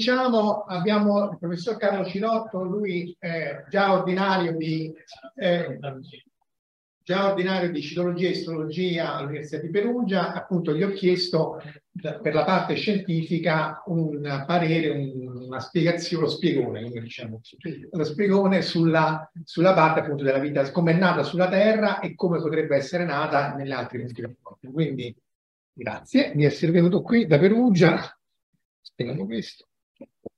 Allora, ricominciamo. Abbiamo il professor Carlo Cirotto, lui è già ordinario di, eh, già ordinario di citologia e istologia all'Università di Perugia. Appunto, gli ho chiesto per la parte scientifica un parere, una spiegazione, lo spiegone, diciamo, lo spiegone sulla, sulla parte appunto della vita, come è nata sulla Terra e come potrebbe essere nata nelle altre punti. Quindi, grazie di essere venuto qui da Perugia. Spieghiamo questo.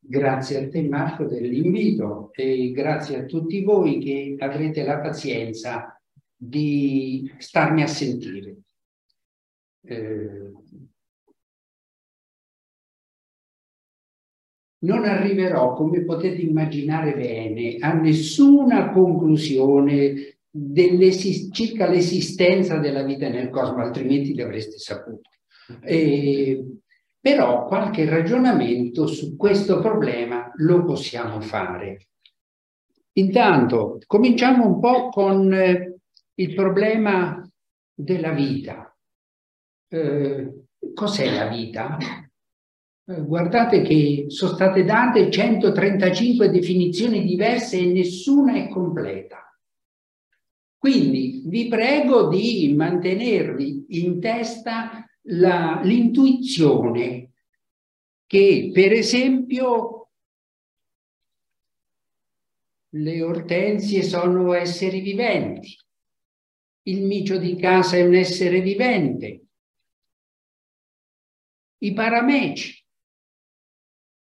Grazie a te Marco dell'invito e grazie a tutti voi che avrete la pazienza di starmi a sentire. Eh, non arriverò, come potete immaginare bene, a nessuna conclusione circa l'esistenza della vita nel cosmo, altrimenti l'avreste saputo. E, però qualche ragionamento su questo problema lo possiamo fare. Intanto, cominciamo un po' con eh, il problema della vita. Eh, cos'è la vita? Eh, guardate che sono state date 135 definizioni diverse e nessuna è completa. Quindi vi prego di mantenervi in testa l'intuizione che, per esempio, le ortensie sono esseri viventi, il micio di casa è un essere vivente, i parameci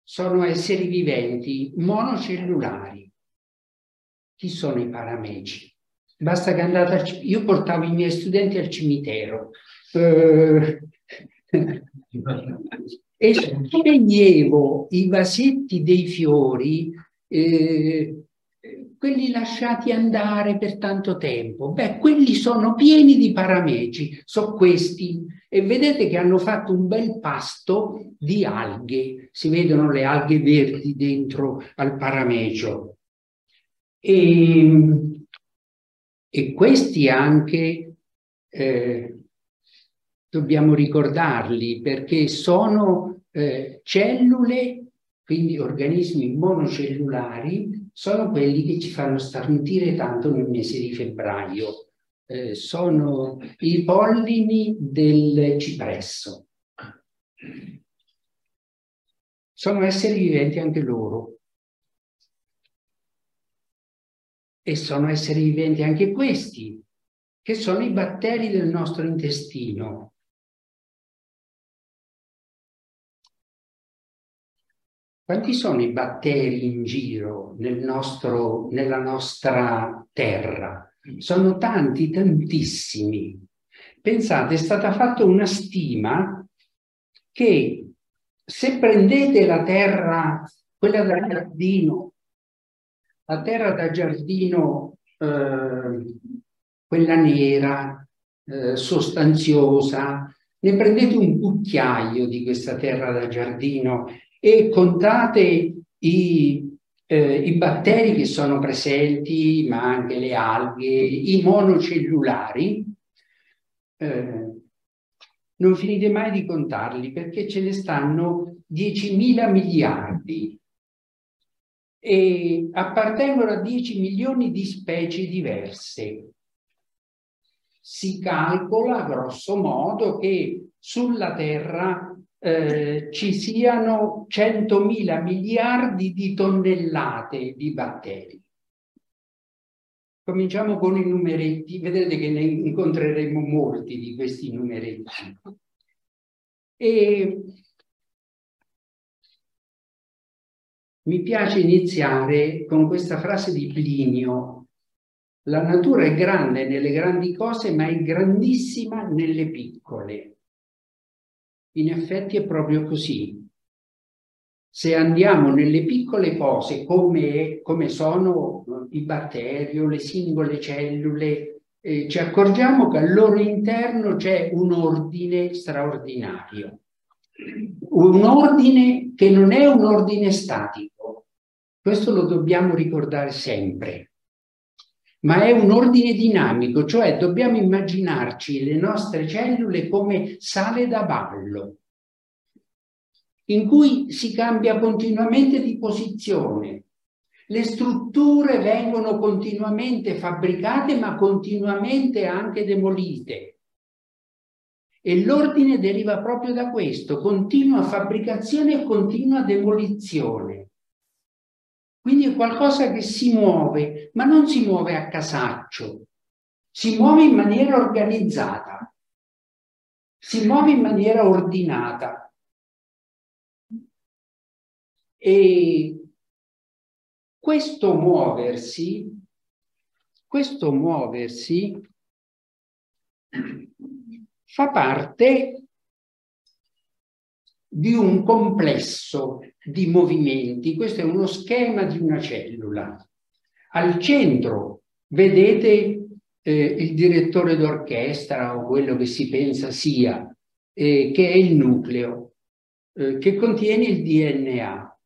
sono esseri viventi monocellulari. Chi sono i parameci? Basta che andate al cimitero. Io portavo i miei studenti al cimitero eh, e sceglievo i vasetti dei fiori, eh, quelli lasciati andare per tanto tempo. Beh, quelli sono pieni di parameci, sono questi. E vedete che hanno fatto un bel pasto di alghe. Si vedono le alghe verdi dentro al paramecio. E, e questi anche eh, dobbiamo ricordarli perché sono eh, cellule, quindi organismi monocellulari, sono quelli che ci fanno starnutire tanto nel mese di febbraio. Eh, sono i pollini del cipresso. Sono esseri viventi anche loro. E sono esseri viventi anche questi, che sono i batteri del nostro intestino. Quanti sono i batteri in giro nel nostro, nella nostra terra? Sono tanti, tantissimi. Pensate, è stata fatta una stima che se prendete la terra, quella da giardino, la terra da giardino, eh, quella nera, eh, sostanziosa, ne prendete un cucchiaio di questa terra da giardino e contate i, eh, i batteri che sono presenti, ma anche le alghe, i monocellulari, eh, non finite mai di contarli perché ce ne stanno 10.000 miliardi e appartengono a 10 milioni di specie diverse. Si calcola grosso modo che sulla Terra eh, ci siano 100.000 miliardi di tonnellate di batteri. Cominciamo con i numeretti, vedete che ne incontreremo molti di questi numeretti. E mi piace iniziare con questa frase di Plinio. La natura è grande nelle grandi cose, ma è grandissima nelle piccole. In effetti è proprio così. Se andiamo nelle piccole cose come, come sono i batteri o le singole cellule, eh, ci accorgiamo che al loro interno c'è un ordine straordinario. Un ordine che non è un ordine statico. Questo lo dobbiamo ricordare sempre ma è un ordine dinamico, cioè dobbiamo immaginarci le nostre cellule come sale da ballo, in cui si cambia continuamente di posizione. Le strutture vengono continuamente fabbricate, ma continuamente anche demolite. E l'ordine deriva proprio da questo, continua fabbricazione e continua demolizione. Quindi è qualcosa che si muove, ma non si muove a casaccio, si muove in maniera organizzata, si muove in maniera ordinata. E questo muoversi, questo muoversi fa parte di un complesso di movimenti. Questo è uno schema di una cellula. Al centro vedete eh, il direttore d'orchestra o quello che si pensa sia, eh, che è il nucleo, eh, che contiene il DNA.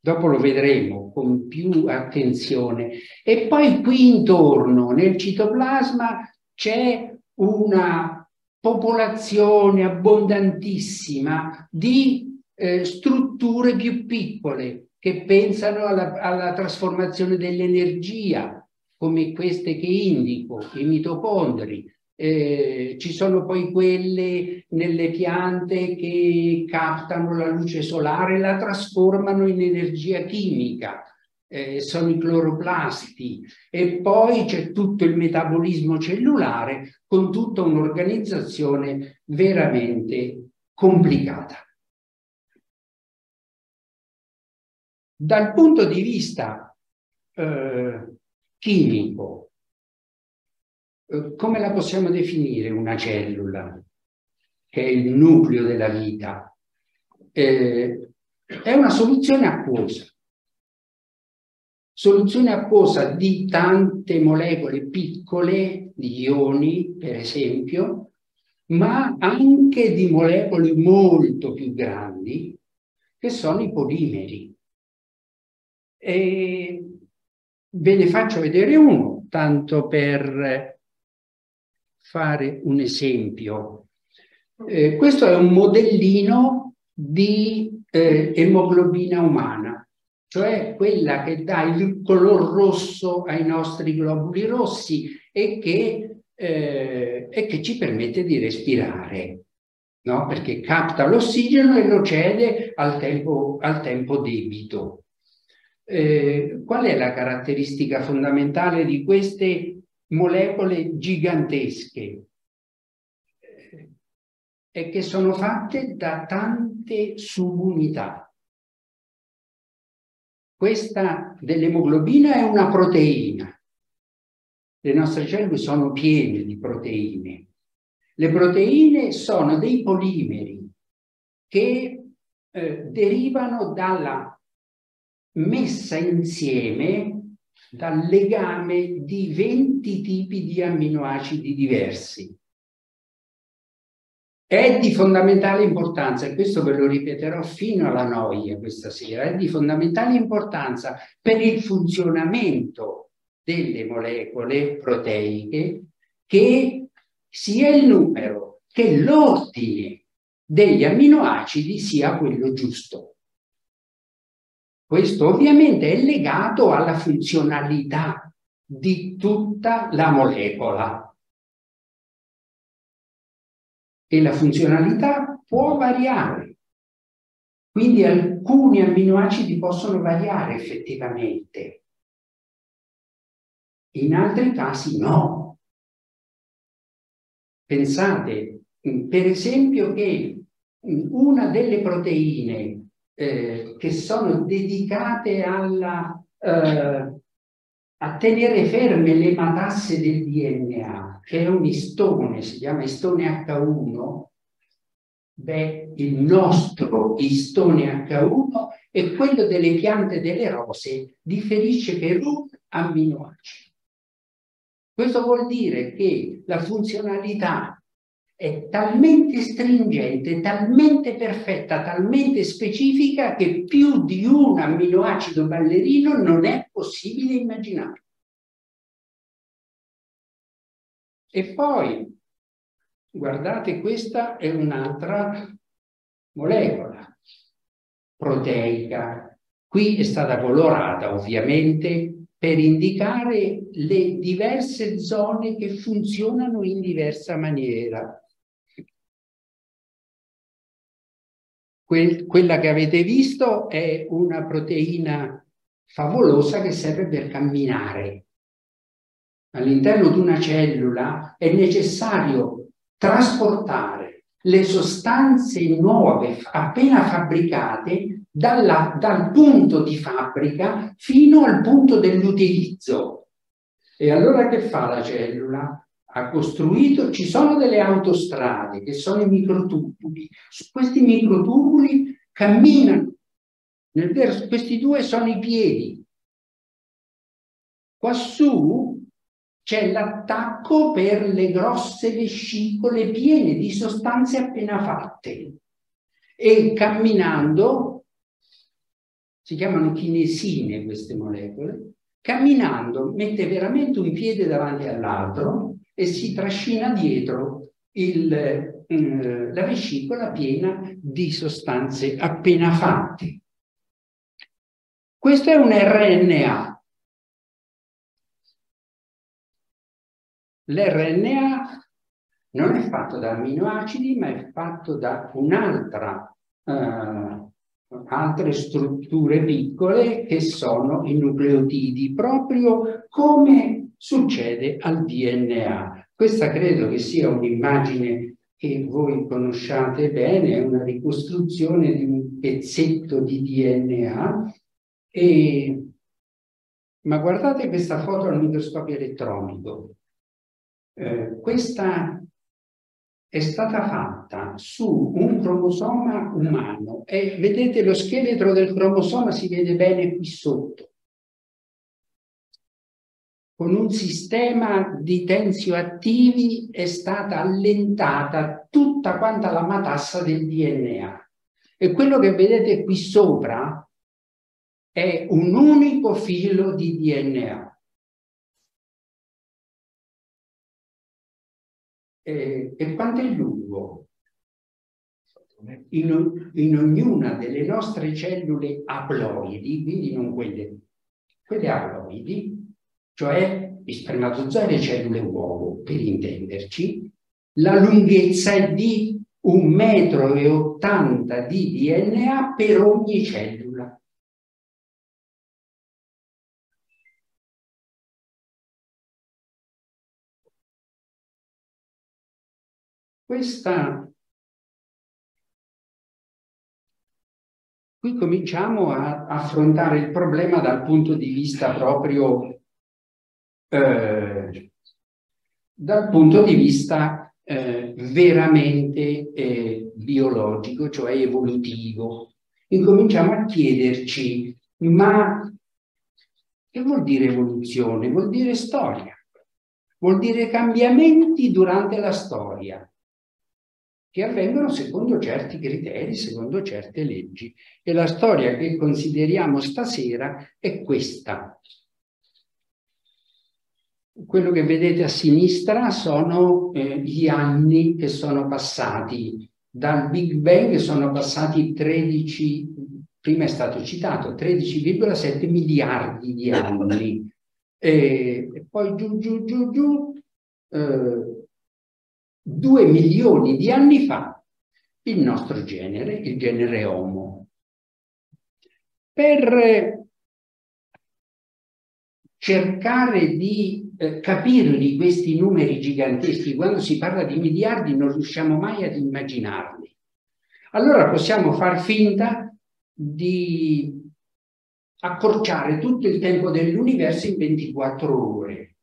Dopo lo vedremo con più attenzione. E poi qui intorno, nel citoplasma, c'è una popolazione abbondantissima di eh, strutture più piccole che pensano alla, alla trasformazione dell'energia, come queste che indico, i mitocondri. Eh, ci sono poi quelle nelle piante che captano la luce solare e la trasformano in energia chimica eh, sono i cloroplasti e poi c'è tutto il metabolismo cellulare con tutta un'organizzazione veramente complicata. Dal punto di vista eh, chimico, eh, come la possiamo definire una cellula, che è il nucleo della vita? Eh, è una soluzione acquosa soluzione acquosa di tante molecole piccole, di ioni per esempio, ma anche di molecole molto più grandi, che sono i polimeri. E ve ne faccio vedere uno, tanto per fare un esempio. Eh, questo è un modellino di eh, emoglobina umana, cioè quella che dà il color rosso ai nostri globuli rossi e che, eh, e che ci permette di respirare, no? perché capta l'ossigeno e lo cede al tempo, al tempo debito. Eh, qual è la caratteristica fondamentale di queste molecole gigantesche? Eh, è che sono fatte da tante subunità. Questa dell'emoglobina è una proteina. Le nostre cellule sono piene di proteine. Le proteine sono dei polimeri che eh, derivano dalla messa insieme dal legame di 20 tipi di amminoacidi diversi. È di fondamentale importanza, e questo ve lo ripeterò fino alla noia questa sera, è di fondamentale importanza per il funzionamento delle molecole proteiche che sia il numero che l'ordine degli amminoacidi sia quello giusto. Questo ovviamente è legato alla funzionalità di tutta la molecola. E la funzionalità può variare. Quindi alcuni amminoacidi possono variare effettivamente. In altri casi no. Pensate, per esempio, che una delle proteine eh, che sono dedicate alla, eh, a tenere ferme le matasse del DNA, che è un istone, si chiama istone H1, beh, il nostro istone H1 e quello delle piante delle rose differisce per un amminoacido. Questo vuol dire che la funzionalità è talmente stringente, talmente perfetta, talmente specifica che più di un amminoacido ballerino non è possibile immaginare. E poi, guardate, questa è un'altra molecola proteica. Qui è stata colorata ovviamente per indicare le diverse zone che funzionano in diversa maniera. Que quella che avete visto è una proteina favolosa che serve per camminare. All'interno di una cellula è necessario trasportare le sostanze nuove appena fabbricate dalla, dal punto di fabbrica fino al punto dell'utilizzo. E allora che fa la cellula? ha costruito, ci sono delle autostrade che sono i microtubuli. Su questi microtubuli camminano. Nel verso, questi due sono i piedi. Quassù c'è l'attacco per le grosse vescicole piene di sostanze appena fatte. E camminando, si chiamano chinesine queste molecole, camminando mette veramente un piede davanti all'altro e si trascina dietro il, eh, la vescicola piena di sostanze appena fatte. Questo è un RNA. L'RNA non è fatto da amminoacidi, ma è fatto da un'altra uh, altre strutture piccole che sono i nucleotidi, proprio come succede al DNA. Questa credo che sia un'immagine che voi conosciate bene, è una ricostruzione di un pezzetto di DNA. E... Ma guardate questa foto al microscopio elettronico. Eh, questa è stata fatta su un cromosoma umano e vedete lo scheletro del cromosoma si vede bene qui sotto con un sistema di tensioattivi è stata allentata tutta quanta la matassa del DNA. E quello che vedete qui sopra è un unico filo di DNA. E, e quanto è lungo? in, in ognuna delle nostre cellule aploidi, quindi non quelle, quelle aploidi, cioè gli spermatozoi e le cellule uovo, per intenderci, la lunghezza è di un metro e ottanta di DNA per ogni cellula. Questa qui cominciamo a affrontare il problema dal punto di vista proprio eh, dal punto di vista eh, veramente eh, biologico, cioè evolutivo. Incominciamo a chiederci, ma che vuol dire evoluzione? Vuol dire storia, vuol dire cambiamenti durante la storia che avvengono secondo certi criteri, secondo certe leggi. E la storia che consideriamo stasera è questa. Quello che vedete a sinistra sono eh, gli anni che sono passati. Dal Big Bang sono passati 13, prima è stato citato, 13,7 miliardi di anni. E, e poi giù, giù, giù, giù, eh, due milioni di anni fa il nostro genere, il genere Homo. Per cercare di eh, capirli questi numeri giganteschi, quando si parla di miliardi non riusciamo mai ad immaginarli. Allora possiamo far finta di accorciare tutto il tempo dell'universo in 24 ore.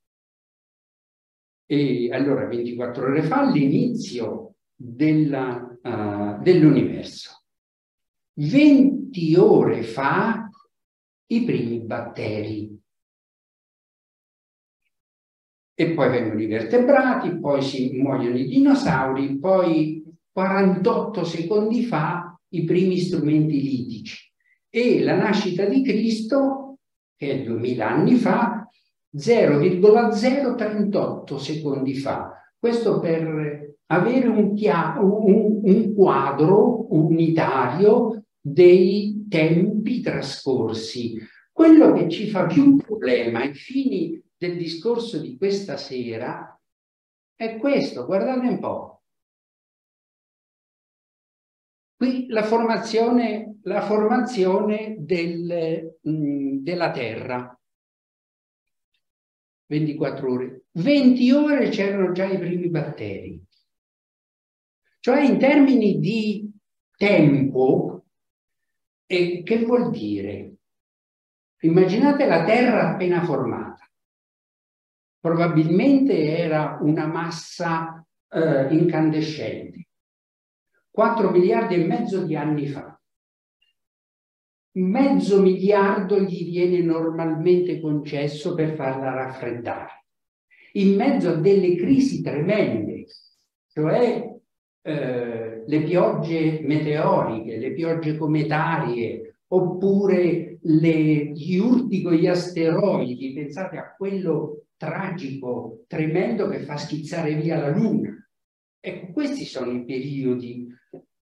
E allora 24 ore fa l'inizio uh, dell'universo. 20 ore fa i primi batteri. E poi vengono i vertebrati, poi si muoiono i dinosauri, poi 48 secondi fa i primi strumenti litici. E la nascita di Cristo, che è 2000 anni fa, 0,038 secondi fa. Questo per avere un, un, un quadro unitario dei tempi trascorsi. Quello che ci fa più problema ai fini del discorso di questa sera è questo, guardate un po'. Qui la formazione, la formazione del, mh, della Terra. 24 ore. 20 ore c'erano già i primi batteri. Cioè in termini di tempo, e che vuol dire? Immaginate la Terra appena formata. Probabilmente era una massa eh, incandescente. 4 miliardi e mezzo di anni fa mezzo miliardo gli viene normalmente concesso per farla raffreddare, in mezzo a delle crisi tremende, cioè eh, le piogge meteoriche, le piogge cometarie, oppure le, gli urti con gli asteroidi, pensate a quello tragico, tremendo che fa schizzare via la Luna. Ecco, questi sono i periodi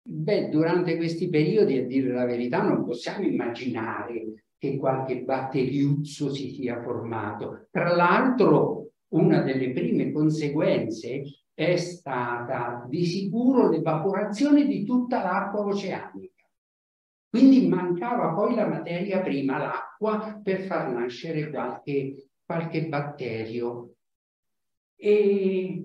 Beh, durante questi periodi, a dire la verità, non possiamo immaginare che qualche batteriuzzo si sia formato. Tra l'altro, una delle prime conseguenze è stata di sicuro l'evaporazione di tutta l'acqua oceanica. Quindi mancava poi la materia prima, l'acqua, per far nascere qualche, qualche batterio. E,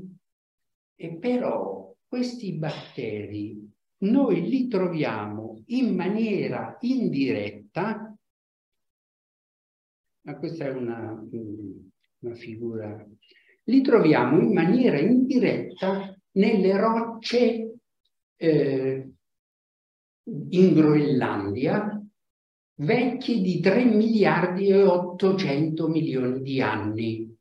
e però questi batteri noi li troviamo in maniera indiretta, ma questa è una, una figura, li troviamo in maniera indiretta nelle rocce eh, in Groenlandia vecchie di 3 miliardi e 800 milioni di anni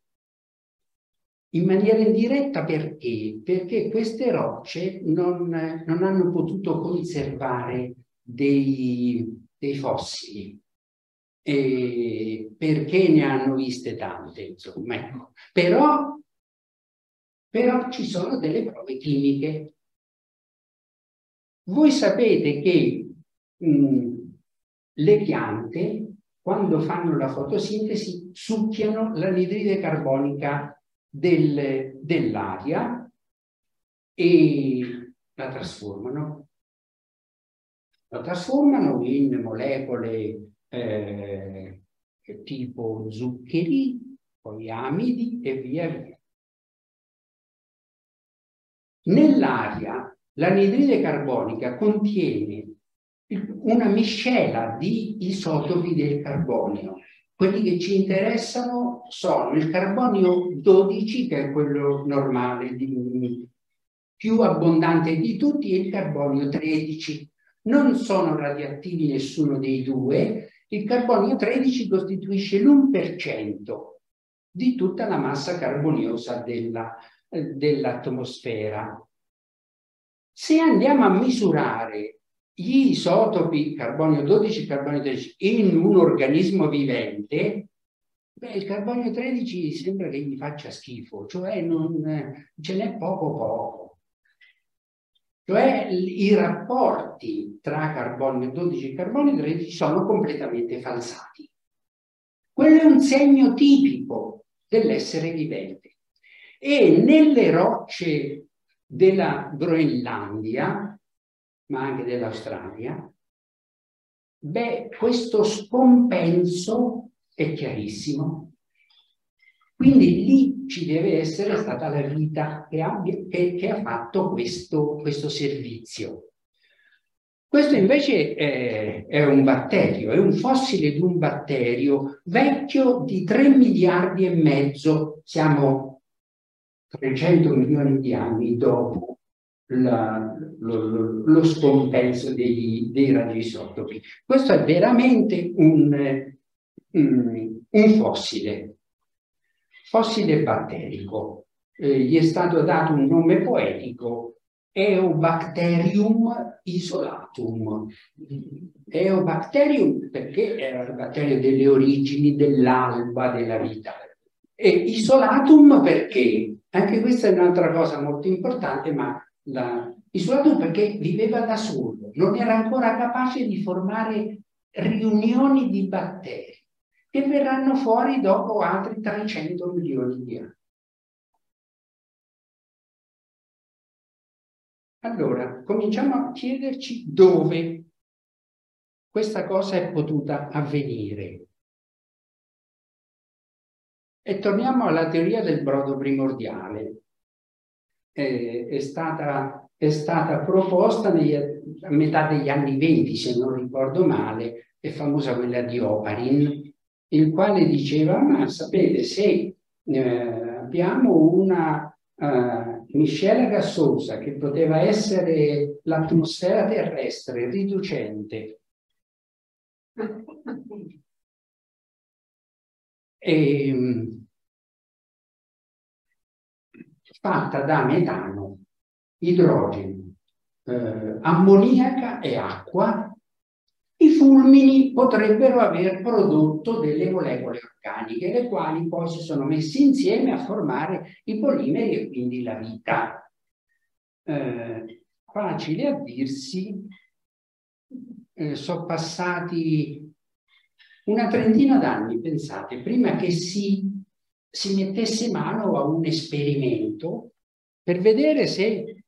in maniera indiretta perché? Perché queste rocce non, non hanno potuto conservare dei, dei fossili, e perché ne hanno viste tante, insomma. Ecco. Però, però ci sono delle prove chimiche. Voi sapete che mh, le piante, quando fanno la fotosintesi, succhiano l'anidride carbonica del, dell'aria e la trasformano. La trasformano in molecole eh, tipo zuccheri, poi amidi e via via. Nell'aria l'anidride carbonica contiene una miscela di isotopi del carbonio. Quelli che ci interessano sono il carbonio 12, che è quello normale, di, più abbondante di tutti, e il carbonio 13. Non sono radioattivi nessuno dei due. Il carbonio 13 costituisce l'1% di tutta la massa carboniosa della, dell'atmosfera. Se andiamo a misurare gli isotopi carbonio 12 e carbonio 13 in un organismo vivente, beh, il carbonio 13 sembra che gli faccia schifo, cioè non, ce n'è poco poco. Cioè i rapporti tra carbonio 12 e carbonio 13 sono completamente falsati. Quello è un segno tipico dell'essere vivente. E nelle rocce della Groenlandia, ma anche dell'Australia, beh, questo scompenso è chiarissimo. Quindi lì ci deve essere stata la vita che, abbia, che, che ha fatto questo, questo, servizio. Questo invece è, è, un batterio, è un fossile di un batterio vecchio di 3 miliardi e mezzo, siamo 300 milioni di anni dopo la, lo, lo, scompenso dei, dei radioisotopi. Questo è veramente un, un, un fossile, fossile batterico. Eh, gli è stato dato un nome poetico, Eobacterium isolatum. Eobacterium perché era il batterio delle origini dell'alba della vita. E isolatum perché? Anche questa è un'altra cosa molto importante, ma la, isolato perché viveva da solo, non era ancora capace di formare riunioni di batteri che verranno fuori dopo altri 300 milioni di anni. Allora, cominciamo a chiederci dove questa cosa è potuta avvenire. E torniamo alla teoria del brodo primordiale eh, è, stata, è, stata, proposta negli, a metà degli anni 20, se non ricordo male, è famosa quella di Oparin, il quale diceva, ma sapete, se eh, abbiamo una uh, miscela gassosa che poteva essere l'atmosfera terrestre riducente, e, fatta da metano, idrogeno, eh, ammoniaca e acqua, i fulmini potrebbero aver prodotto delle molecole organiche, le quali poi si sono messe insieme a formare i polimeri e quindi la vita. Eh, facile a dirsi, eh, sono passati una trentina d'anni, pensate, prima che si si mettesse mano a un esperimento per vedere se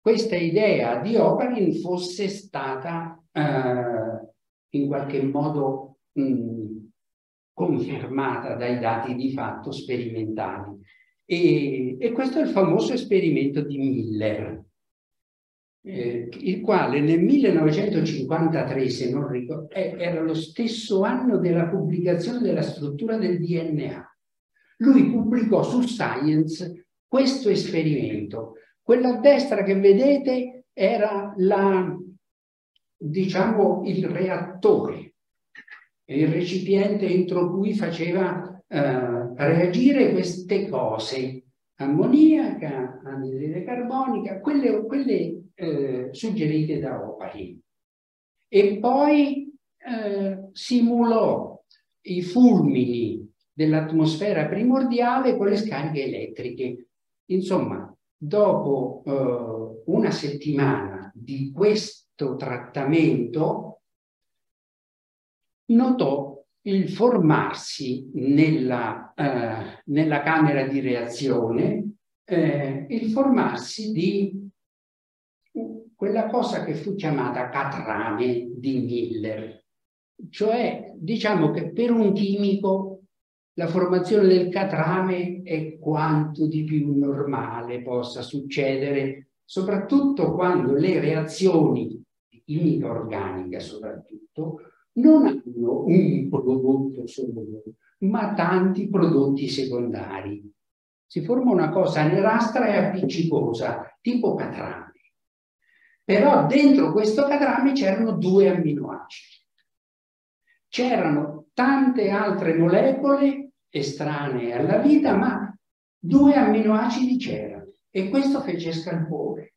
questa idea di Oparin fosse stata eh, in qualche modo mh, confermata dai dati di fatto sperimentali. E, e questo è il famoso esperimento di Miller, eh, il quale nel 1953, se non ricordo, eh, era lo stesso anno della pubblicazione della struttura del DNA lui pubblicò su Science questo esperimento. Quella a destra che vedete era la, diciamo, il reattore, il recipiente entro cui faceva eh, reagire queste cose, ammoniaca, anidride carbonica, quelle, quelle eh, suggerite da Opari. E poi eh, simulò i fulmini dell'atmosfera primordiale con le scariche elettriche. Insomma, dopo eh, una settimana di questo trattamento notò il formarsi nella, eh, nella camera di reazione, eh, il formarsi di quella cosa che fu chiamata catrame di Miller. Cioè, diciamo che per un chimico la formazione del catrame è quanto di più normale possa succedere, soprattutto quando le reazioni di organica, soprattutto, non hanno un prodotto solo, ma tanti prodotti secondari. Si forma una cosa nerastra e appiccicosa, tipo catrame. Però dentro questo catrame c'erano due amminoacidi. C'erano tante altre molecole estranee alla vita, ma due amminoacidi c'erano e questo fece scalpore.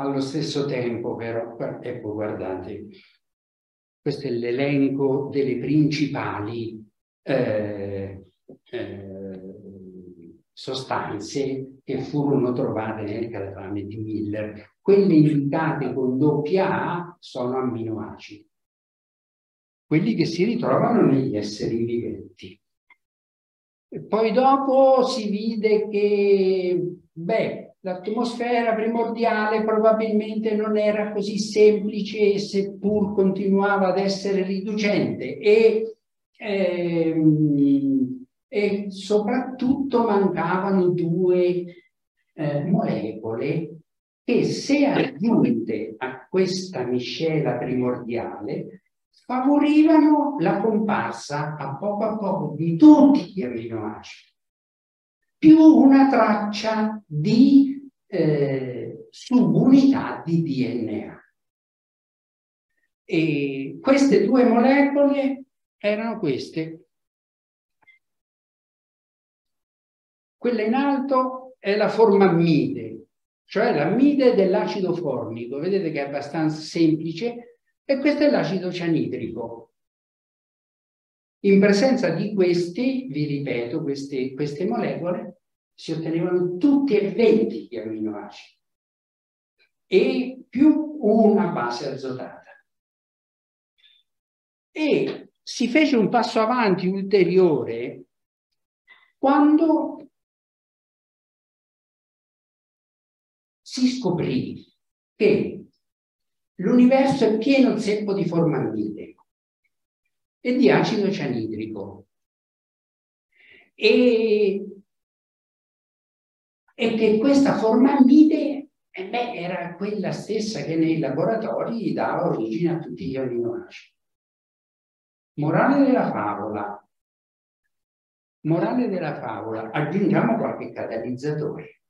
Allo stesso tempo, però, ecco, guardate, questo è l'elenco delle principali eh, eh, sostanze che furono trovate nel catrame di Miller. Quelle indicate con doppia A sono amminoacidi, quelli che si ritrovano negli esseri viventi. E poi dopo si vide che, beh, l'atmosfera primordiale probabilmente non era così semplice, seppur continuava ad essere riducente e ehm, e soprattutto mancavano due eh, molecole che se aggiunte a questa miscela primordiale favorivano la comparsa a poco a poco di tutti gli amminoacidi, più una traccia di eh, subunità di DNA. E queste due molecole erano queste Quella in alto è la formammide, cioè l'ammide dell'acido formico. Vedete che è abbastanza semplice. E questo è l'acido cianidrico. In presenza di questi, vi ripeto, queste, queste molecole, si ottenevano tutti e 20 gli amminoacidi e più una base azotata. E si fece un passo avanti ulteriore quando si scoprì che l'universo è pieno zeppo di formaldide e di acido cianidrico e, e che questa formaldide eh beh, era quella stessa che nei laboratori dava origine a tutti gli aminoacidi. Morale della favola. Morale della favola, aggiungiamo qualche catalizzatore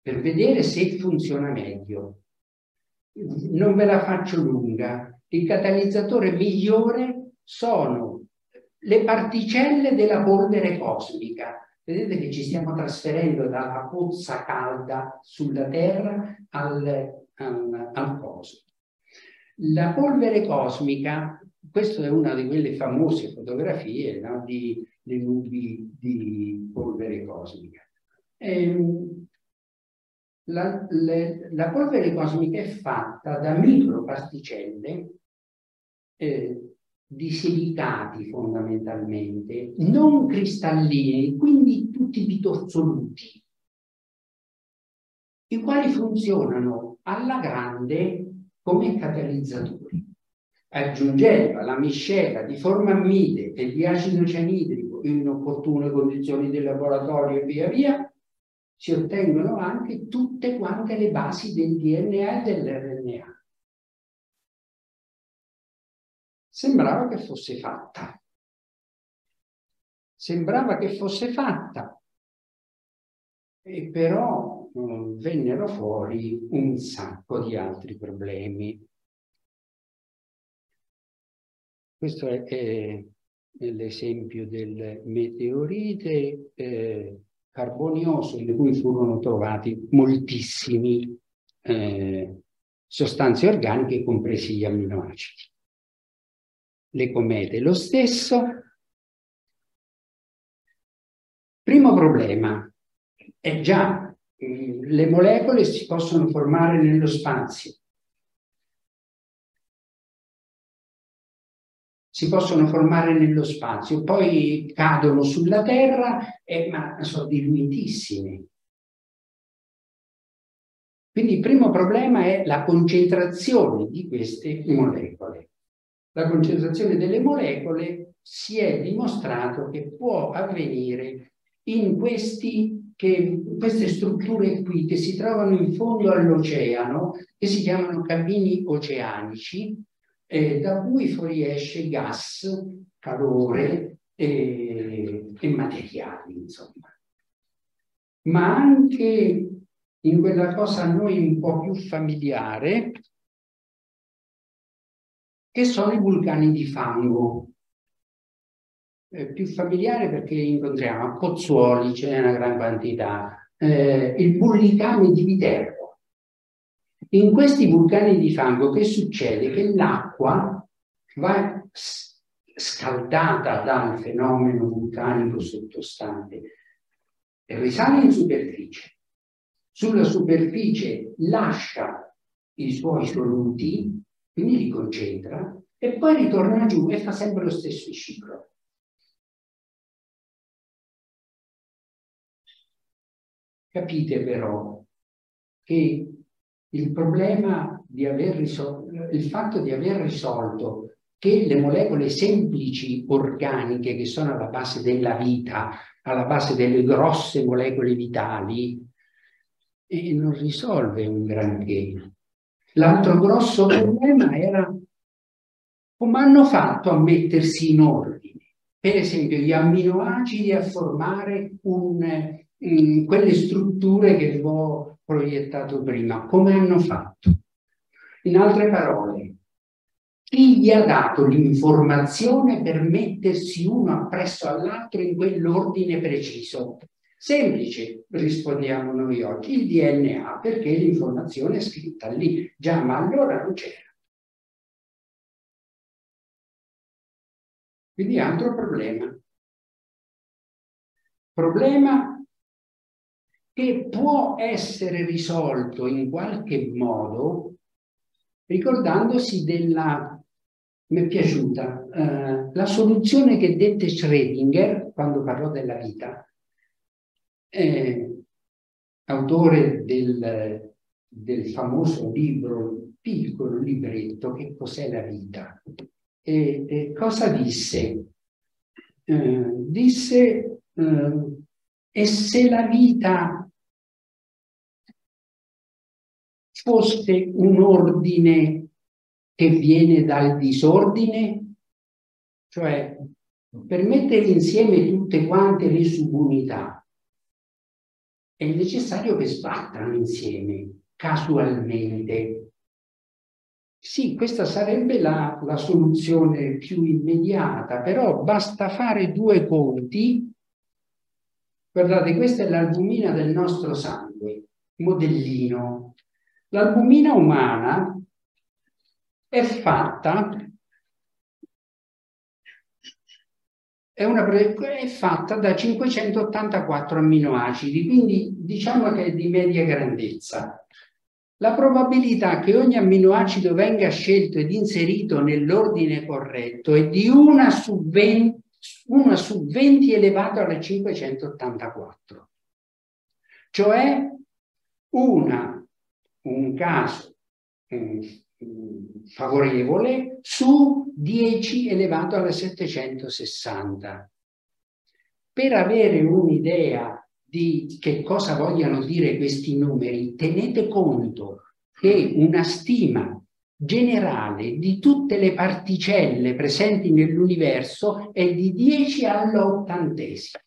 per vedere se funziona meglio. Non ve la faccio lunga. Il catalizzatore migliore sono le particelle della polvere cosmica. Vedete che ci stiamo trasferendo dalla pozza calda sulla Terra al, al, al cosmo. La polvere cosmica, questa è una di quelle famose fotografie no, di, di nubi di polvere cosmica. Ehm, la, le, la polvere cosmica è fatta da microparticelle eh, di silicati fondamentalmente, non cristallini, quindi tutti bitozzoluti, i quali funzionano alla grande come catalizzatori. Aggiungendo alla miscela di formammide e di acido cianidrico in opportune condizioni del laboratorio e via via, si ottengono anche tutte quante le basi del DNA e dell'RNA. Sembrava che fosse fatta. Sembrava che fosse fatta. E però eh, vennero fuori un sacco di altri problemi. Questo è, è l'esempio del meteorite. Eh, carbonioso in cui furono trovati moltissimi eh, sostanze organiche, compresi gli amminoacidi. Le comete lo stesso. Primo problema, è già le molecole si possono formare nello spazio. Si possono formare nello spazio, poi cadono sulla Terra, eh, ma sono diluitissime. Quindi il primo problema è la concentrazione di queste molecole. La concentrazione delle molecole si è dimostrato che può avvenire in questi, che, queste strutture qui che si trovano in fondo all'oceano, che si chiamano cabini oceanici, eh, da cui fuoriesce gas, calore e, e materiali, insomma. Ma anche in quella cosa a noi un po' più familiare, che sono i vulcani di fango. Eh, più familiare perché incontriamo a Pozzuoli, ce n'è una gran quantità, eh, il bullicame di Viterbo. In questi vulcani di fango che succede? Che l'acqua va scaldata dal fenomeno vulcanico sottostante e risale in superficie sulla superficie lascia i suoi soluti, quindi li concentra, e poi ritorna giù e fa sempre lo stesso ciclo. Capite però che il problema di aver risolto, il fatto di aver risolto che le molecole semplici organiche che sono alla base della vita, alla base delle grosse molecole vitali, e non risolve un granché. L'altro grosso problema era come hanno fatto a mettersi in ordine. Per esempio gli amminoacidi a formare un, quelle strutture che vi ho proiettato prima. Come hanno fatto? In altre parole, chi gli ha dato l'informazione per mettersi uno appresso all'altro in quell'ordine preciso? Semplice, rispondiamo noi oggi, il DNA, perché l'informazione è scritta lì, già, ma allora non c'era. Quindi altro problema. Problema che può essere risolto in qualche modo ricordandosi della, mi è piaciuta, eh, la soluzione che dette Schrödinger quando parlò della vita, eh, autore del, del, famoso libro, piccolo libretto, Che cos'è la vita? E, e cosa disse? Eh, disse, eh, e se la vita fosse un ordine che viene dal disordine, cioè per mettere insieme tutte quante le subunità, è necessario che sbattano insieme, casualmente. Sì, questa sarebbe la, la soluzione più immediata, però basta fare due conti. Guardate, questa è l'albumina del nostro sangue, modellino. L'albumina umana è fatta è, una, è fatta da 584 amminoacidi, quindi diciamo che è di media grandezza. La probabilità che ogni amminoacido venga scelto ed inserito nell'ordine corretto è di 1 su 20, 1 su 20 elevato alle 584. Cioè una, un caso favorevole su 10 elevato alla 760. Per avere un'idea di che cosa vogliano dire questi numeri, tenete conto che una stima generale di tutte le particelle presenti nell'universo è di 10 all'ottantesimo.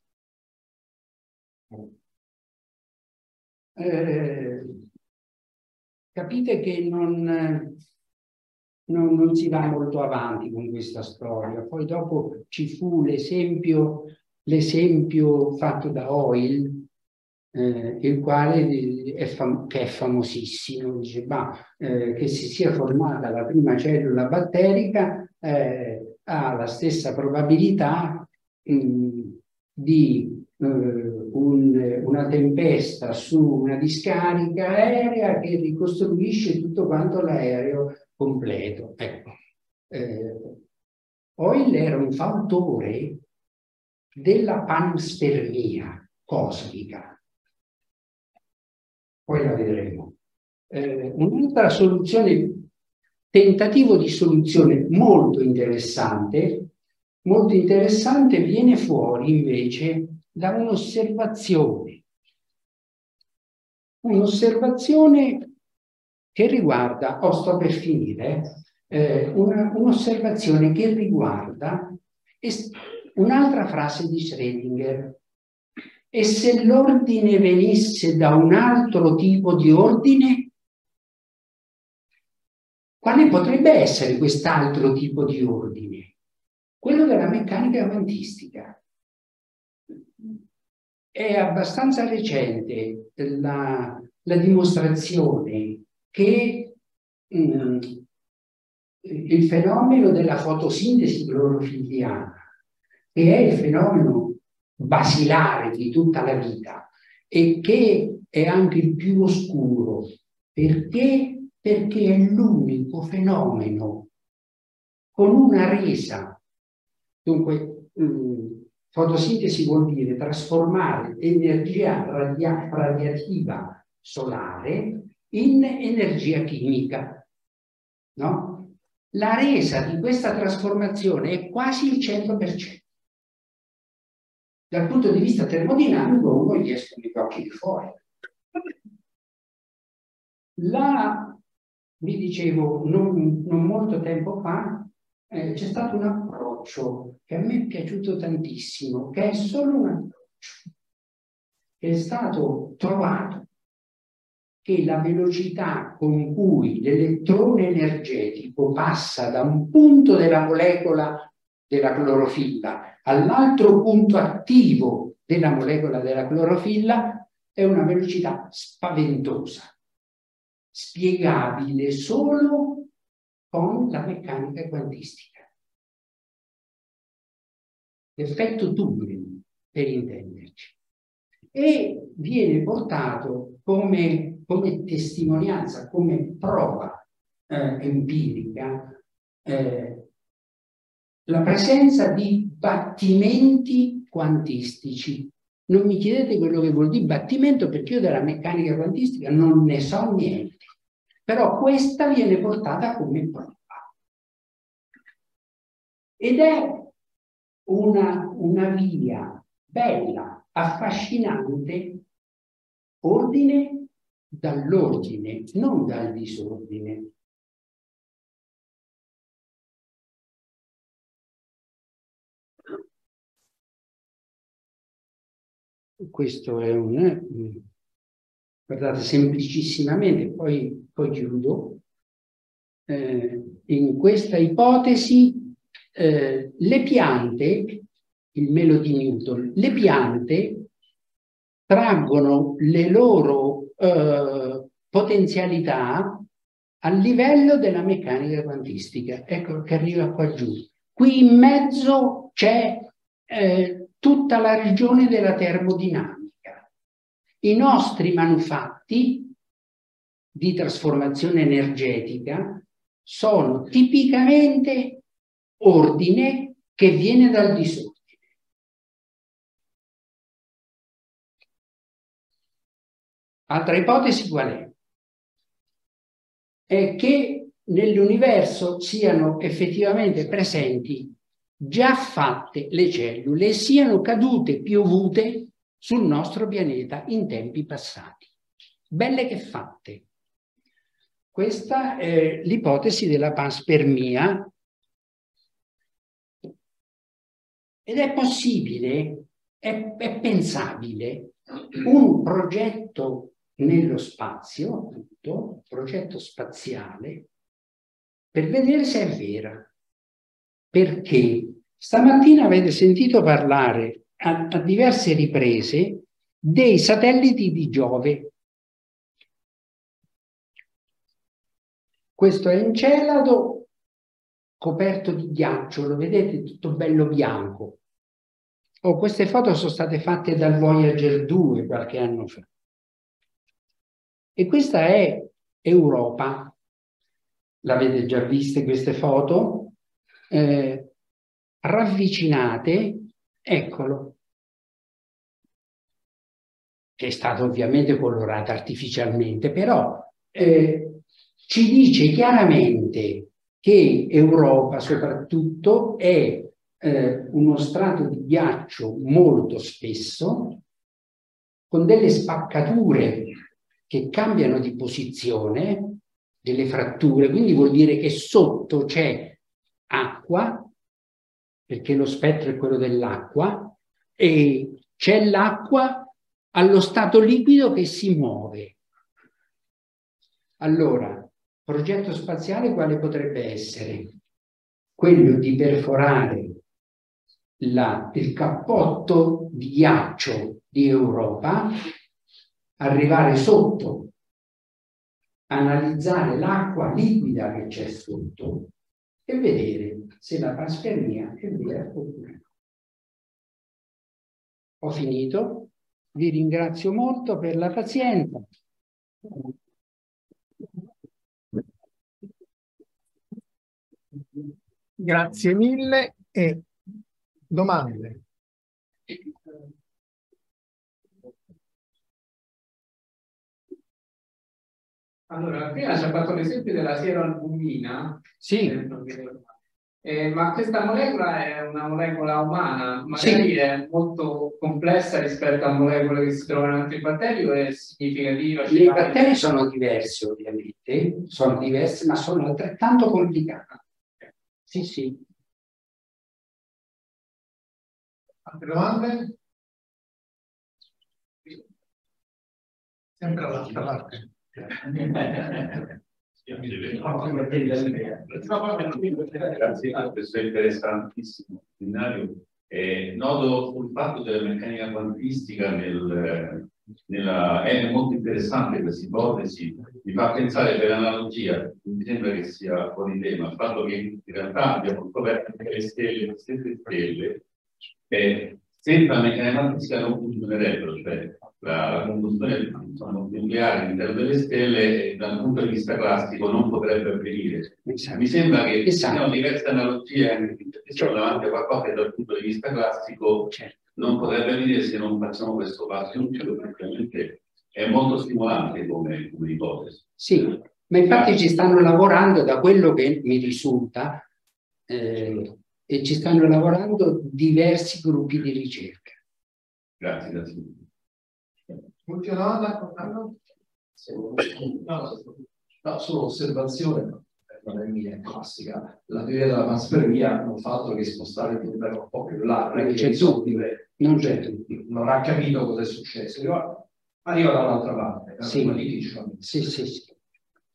Eh, capite che non, non, non, si va molto avanti con questa storia. Poi dopo ci fu l'esempio, fatto da Hoyle, eh, il quale è, fam- è famosissimo, dice bah, eh, che si sia formata la prima cellula batterica eh, ha la stessa probabilità mh, di un, una tempesta su una discarica aerea che ricostruisce tutto quanto l'aereo completo. Ecco. Eh, Hoyle era un fautore della panspermia cosmica. Poi la vedremo. Eh, un'altra soluzione, tentativo di soluzione molto interessante, molto interessante viene fuori invece da un'osservazione. Un'osservazione che riguarda, oh sto per finire, eh, un'osservazione che riguarda un'altra frase di Schrödinger. E se l'ordine venisse da un altro tipo di ordine, quale potrebbe essere quest'altro tipo di ordine? Quello della meccanica quantistica. È abbastanza recente la, la dimostrazione che mh, mm, il fenomeno della fotosintesi clorofilliana, che è il fenomeno basilare di tutta la vita e che è anche il più oscuro, perché, perché è l'unico fenomeno con una resa. Dunque, mh, mm, fotosintesi vuol dire trasformare energia radia- radiativa solare in energia chimica. No? la resa di questa trasformazione è quasi il 100%. Dal punto di vista termodinamico uno gli escono i occhi di fuori. La, vi dicevo, non, non molto tempo fa, eh, c'è stato un approccio che a me è piaciuto tantissimo, che è solo un approccio, è stato trovato che la velocità con cui l'elettrone energetico passa da un punto della molecola della clorofilla all'altro punto attivo della molecola della clorofilla è una velocità spaventosa, spiegabile solo con la meccanica quantistica. L'effetto Turing, per intenderci. E viene portato come come testimonianza, come prova eh, empirica, eh, la presenza di battimenti quantistici. Non mi chiedete quello che vuol dire battimento perché io della meccanica quantistica non ne so niente, però questa viene portata come prova. Ed è una, una via bella, affascinante, ordine dall'ordine, non dal disordine. Questo è un... Guardate, semplicissimamente, poi, poi chiudo. Eh, in questa ipotesi eh, le piante, il melo di Newton, le piante traggono le loro eh, potenzialità a livello della meccanica quantistica. Ecco che arriva qua giù. Qui in mezzo c'è eh, tutta la regione della termodinamica. I nostri manufatti di trasformazione energetica sono tipicamente ordine che viene dal di sopra. Altra ipotesi qual è? È che nell'universo siano effettivamente presenti già fatte le cellule siano cadute, piovute sul nostro pianeta in tempi passati. Belle che fatte. Questa è l'ipotesi della panspermia ed è possibile, è, è pensabile un progetto nello spazio, appunto, progetto spaziale, per vedere se è vera. Perché stamattina avete sentito parlare a, a diverse riprese dei satelliti di Giove. Questo è Encelado coperto di ghiaccio, lo vedete tutto bello bianco. Oh, queste foto sono state fatte dal Voyager 2 qualche anno fa. E questa è Europa. L'avete già viste queste foto? Eh, ravvicinate, eccolo, che è stata ovviamente colorata artificialmente, però eh, ci dice chiaramente che Europa soprattutto è eh, uno strato di ghiaccio molto spesso, con delle spaccature che cambiano di posizione, delle fratture, quindi vuol dire che sotto c'è acqua, perché lo spettro è quello dell'acqua, e c'è l'acqua allo stato liquido che si muove. Allora, progetto spaziale quale potrebbe essere? Quello di perforare la, il cappotto di ghiaccio di Europa, arrivare sotto, analizzare l'acqua liquida che c'è sotto e vedere se la panspermia è vera oppure no. Ho finito, vi ringrazio molto per la pazienza. Grazie mille e domande. Allora, prima ci ha fatto l'esempio della sieroalbumina. Sì. Eh, ma questa molecola è una molecola umana, magari sì. è molto complessa rispetto a molecole che si trovano in altri batteri o è significativa? I batteri sono diversi ovviamente, sono diversi, ma sono altrettanto complicati. Sì, sì. Altre domande? Sempre all'altra parte. Grazie, questo è interessantissimo seminario. Eh, nodo sul fatto della meccanica quantistica nel, nella, è molto interessante questa ipotesi, mi fa pensare per analogia, mi sembra che sia fuori tema, il fatto che in realtà abbiamo scoperto che le stelle, le stesse stelle, eh, senza meccanica quantistica non funzionerebbero, cioè la, la combustione nucleare all'interno delle stelle dal punto di vista classico non potrebbe avvenire. Esatto. Mi sembra che esatto. siano diverse analogie siamo davanti a qualcosa che dal punto di vista classico certo. non potrebbe avvenire se non facciamo questo passo in più, praticamente è molto stimolante come, come ipotesi. Sì, ma infatti ci stanno lavorando da quello che mi risulta eh, e ci stanno lavorando diversi gruppi di ricerca. Grazie, grazie. Ultima domanda, no, no, solo osservazione, non è mia, è classica. La teoria della panspermia non fa altro che spostare il livello un po' più là, che c'è dubbio, non, c'è. non ha capito cosa è successo. Arriva dall'altra parte, sì. Sì, sì, sì.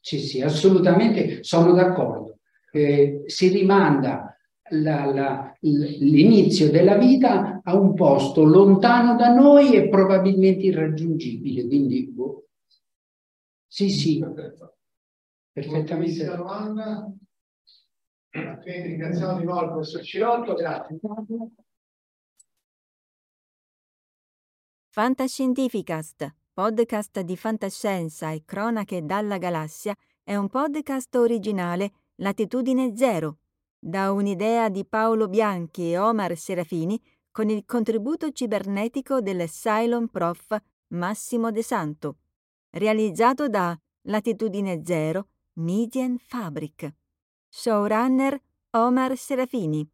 sì, sì, assolutamente sono d'accordo. Eh, si rimanda la, la, l'inizio della vita a un posto lontano da noi e probabilmente irraggiungibile. Quindi, boh. sì, sì, perfettamente. domanda. Quindi ringraziamo di nuovo il professor Cirotto, grazie. Fantascientificast, podcast di fantascienza e cronache dalla galassia, è un podcast originale Latitudine Zero da un'idea di Paolo Bianchi e Omar Serafini con il contributo cibernetico del Cylon Prof Massimo De Santo, realizzato da Latitudine Zero Median Fabric. Showrunner Omar Serafini.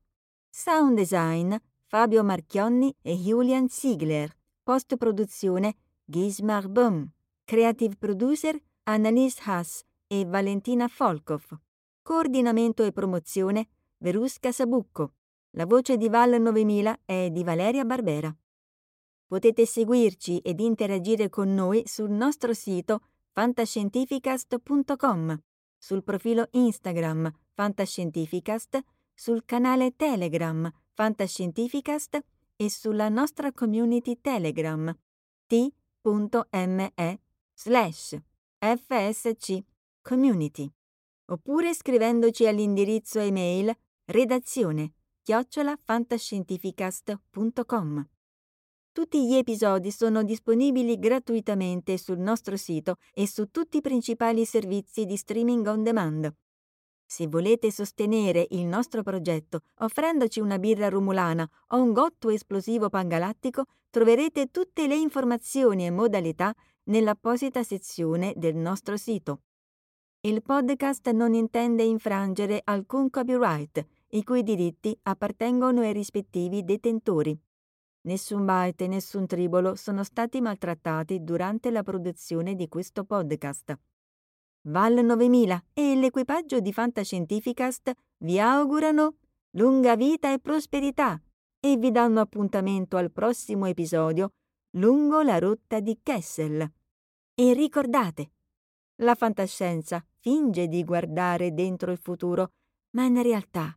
Sound design Fabio Marchionni e Julian Ziegler. Post-produzione Gismar Bum. Creative producer Annalise Haas e Valentina Folkov. Coordinamento e promozione Verusca Sabucco. La voce di Val 9000 è di Valeria Barbera. Potete seguirci ed interagire con noi sul nostro sito fantascientificast.com, sul profilo Instagram Fantascientificast, sul canale Telegram Fantascientificast e sulla nostra community Telegram t.me slash fsc community oppure scrivendoci all'indirizzo email redazione chiocciola.fantascientificast.com. Tutti gli episodi sono disponibili gratuitamente sul nostro sito e su tutti i principali servizi di streaming on demand. Se volete sostenere il nostro progetto offrendoci una birra rumulana o un gotto esplosivo pangalattico, troverete tutte le informazioni e modalità nell'apposita sezione del nostro sito. Il podcast non intende infrangere alcun copyright, i cui diritti appartengono ai rispettivi detentori. Nessun byte e nessun tribolo sono stati maltrattati durante la produzione di questo podcast. Val 9000 e l'equipaggio di Fantascientificast vi augurano lunga vita e prosperità e vi danno appuntamento al prossimo episodio lungo la rotta di Kessel. E ricordate, la fantascienza finge di guardare dentro il futuro, ma in realtà